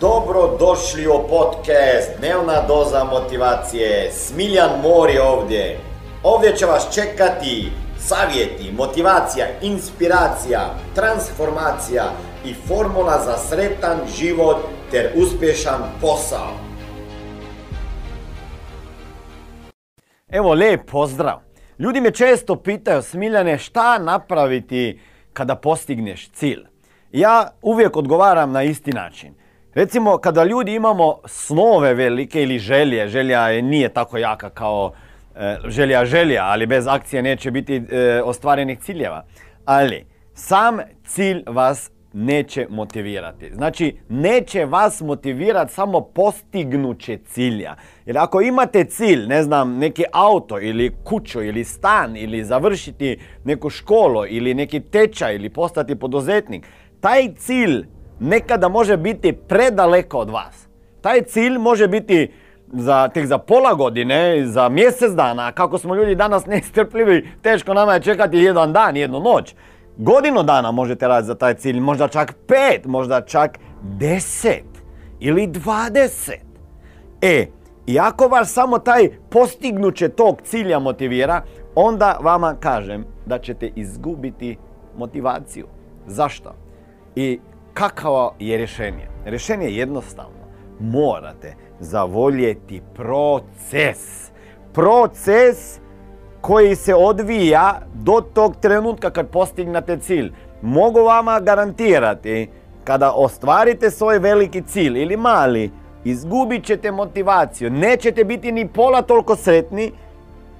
Dobro došli u podcast Dnevna doza motivacije. Smiljan Mor je ovdje. Ovdje će vas čekati savjeti, motivacija, inspiracija, transformacija i formula za sretan život ter uspješan posao. Evo, lijep pozdrav. Ljudi me često pitaju, Smiljane, šta napraviti kada postigneš cilj? Ja uvijek odgovaram na isti način. Recimo, kada ljudi imamo snove velike ili želje, želja je, nije tako jaka kao e, želja želja, ali bez akcije neće biti e, ostvarenih ciljeva. Ali, sam cilj vas neće motivirati. Znači, neće vas motivirati samo postignuće cilja. Jer ako imate cilj, ne znam, neki auto ili kuću ili stan ili završiti neku školu ili neki tečaj ili postati poduzetnik, taj cilj nekada može biti predaleko od vas. Taj cilj može biti za, tek za pola godine, za mjesec dana, kako smo ljudi danas nestrpljivi, teško nama je čekati jedan dan, jednu noć. Godinu dana možete raditi za taj cilj, možda čak pet, možda čak deset ili dvadeset. E, i ako vas samo taj postignuće tog cilja motivira, onda vama kažem da ćete izgubiti motivaciju. Zašto? I kakavo je rješenje? Rješenje je jednostavno. Morate zavoljeti proces. Proces koji se odvija do tog trenutka kad postignete cilj. Mogu vama garantirati, kada ostvarite svoj veliki cilj ili mali, izgubit ćete motivaciju. Nećete biti ni pola toliko sretni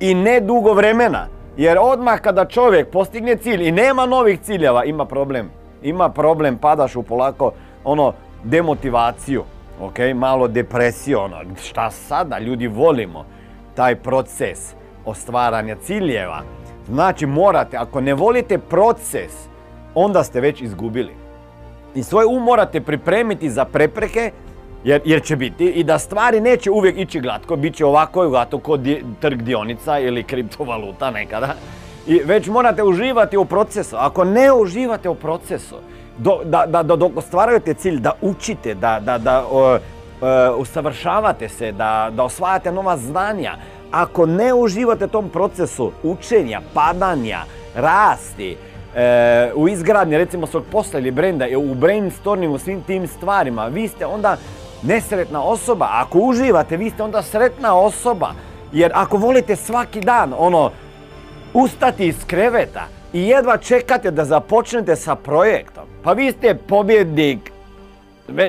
i ne dugo vremena. Jer odmah kada čovjek postigne cilj i nema novih ciljeva, ima problem. Ima problem, padaš u polako ono demotivaciju, ok, malo depresiju, ono, šta sada, ljudi volimo taj proces ostvaranja ciljeva. Znači morate, ako ne volite proces, onda ste već izgubili. I svoj um morate pripremiti za prepreke, jer, jer će biti i da stvari neće uvijek ići glatko, bit će ovako i glatko kod trg dionica ili kriptovaluta nekada. I već morate uživati u procesu. Ako ne uživate u procesu, da, da, da dok ostvarujete cilj, da učite, da, da, da usavršavate se, da, osvajate nova znanja, ako ne uživate tom procesu učenja, padanja, rasti, e, u izgradnji recimo svog posla ili brenda, u brainstormingu, svim tim stvarima, vi ste onda nesretna osoba. Ako uživate, vi ste onda sretna osoba. Jer ako volite svaki dan, ono, ustati iz kreveta i jedva čekate da započnete sa projektom, pa vi ste pobjednik,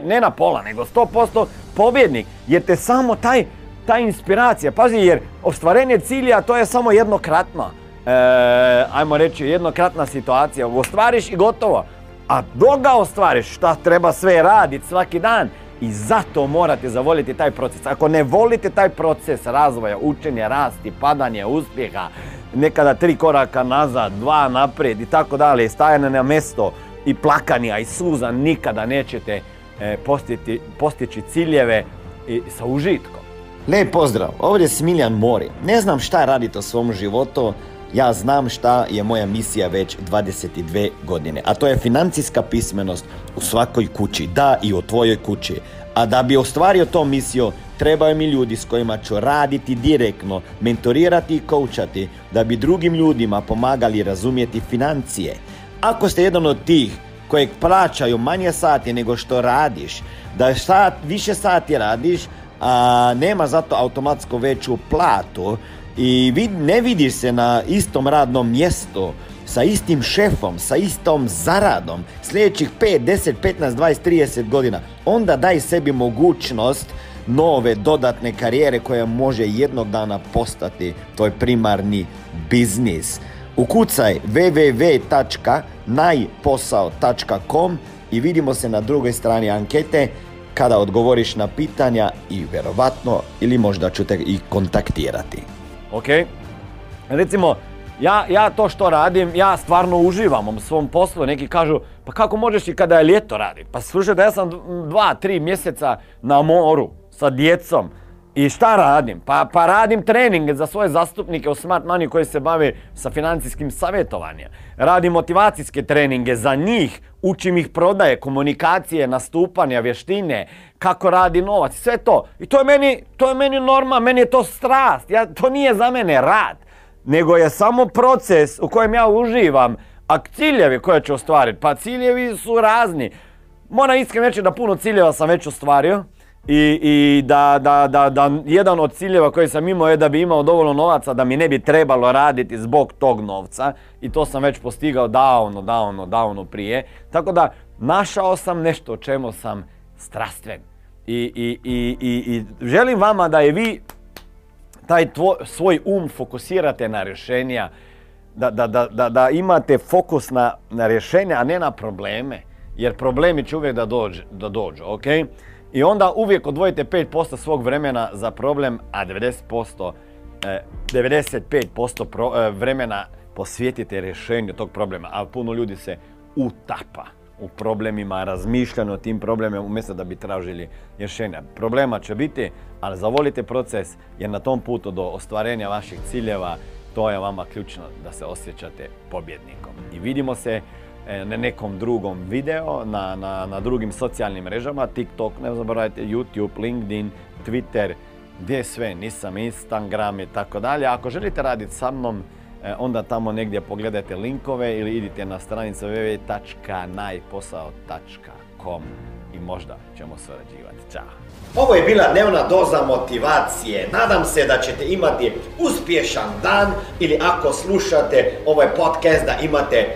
ne na pola, nego 100% pobjednik, jer te samo taj ta inspiracija. Pazi, jer ostvarenje cilja to je samo jednokratno, e, ajmo reći, jednokratna situacija. Ostvariš i gotovo. A dok ga ostvariš, šta treba sve raditi svaki dan, i zato morate zavoljiti taj proces. Ako ne volite taj proces razvoja, učenja, rasti, padanja, uspjeha, nekada tri koraka nazad, dva naprijed i tako dalje, stajanje na mjesto i plakanja i suza, nikada nećete e, postići ciljeve i sa užitkom. Lijep pozdrav, ovdje je Smiljan Mori. Ne znam šta radite u svom životu, ja znam šta je moja misija već 22 godine, a to je financijska pismenost u svakoj kući, da i u tvojoj kući. A da bi ostvario to misiju, trebaju mi ljudi s kojima ću raditi direktno, mentorirati i koučati, da bi drugim ljudima pomagali razumjeti financije. Ako ste jedan od tih kojeg plaćaju manje sati nego što radiš, da sat, više sati radiš, a nema zato automatsko veću platu i vid, ne vidiš se na istom radnom mjestu sa istim šefom, sa istom zaradom sljedećih 5, 10, 15, 20, 30 godina, onda daj sebi mogućnost nove dodatne karijere koja može jednog dana postati tvoj primarni biznis. Ukucaj www.najposao.com i vidimo se na drugoj strani ankete kada odgovoriš na pitanja i vjerovatno ili možda ću te i kontaktirati. Ok, recimo ja, ja to što radim, ja stvarno uživam u svom poslu. Neki kažu, pa kako možeš i kada je ljeto raditi? Pa slušaj da ja sam dva, tri mjeseca na moru sa djecom. I šta radim? Pa, pa radim treninge za svoje zastupnike u Smart Money koji se bave sa financijskim savjetovanjem. Radim motivacijske treninge za njih, učim ih prodaje, komunikacije, nastupanja, vještine, kako radi novac, sve to. I to je meni, to je meni norma, meni je to strast. Ja, to nije za mene rad, nego je samo proces u kojem ja uživam. A ciljevi koje ću ostvariti? Pa ciljevi su razni. Moram iskreno reći da puno ciljeva sam već ostvario i, i da, da, da, da jedan od ciljeva koji sam imao je da bi imao dovoljno novaca da mi ne bi trebalo raditi zbog tog novca i to sam već postigao davno, davno, davno prije. Tako da našao sam nešto o čemu sam strastven. I, i, i, i želim vama da je vi taj svoj um fokusirate na rješenja, da, da, da, da imate fokus na, na rješenja, a ne na probleme. Jer problemi će uvijek da, dođe, da dođu, ok? I onda uvijek odvojite 5% svog vremena za problem, a 90%, 95% eh, eh, vremena posvijetite rješenju tog problema. A puno ljudi se utapa u problemima, razmišljanju o tim problemima umjesto da bi tražili rješenja. Problema će biti, ali zavolite proces jer na tom putu do ostvarenja vaših ciljeva to je vama ključno da se osjećate pobjednikom. I vidimo se E, na nekom drugom video, na, na, na drugim socijalnim mrežama, TikTok, ne zaboravite, YouTube, LinkedIn, Twitter, gdje sve, nisam Instagram i tako dalje. Ako želite raditi sa mnom, e, onda tamo negdje pogledajte linkove ili idite na stranicu www.najposao.com i možda ćemo surađivati. Ćao! Ovo je bila dnevna doza motivacije. Nadam se da ćete imati uspješan dan ili ako slušate ovaj podcast da imate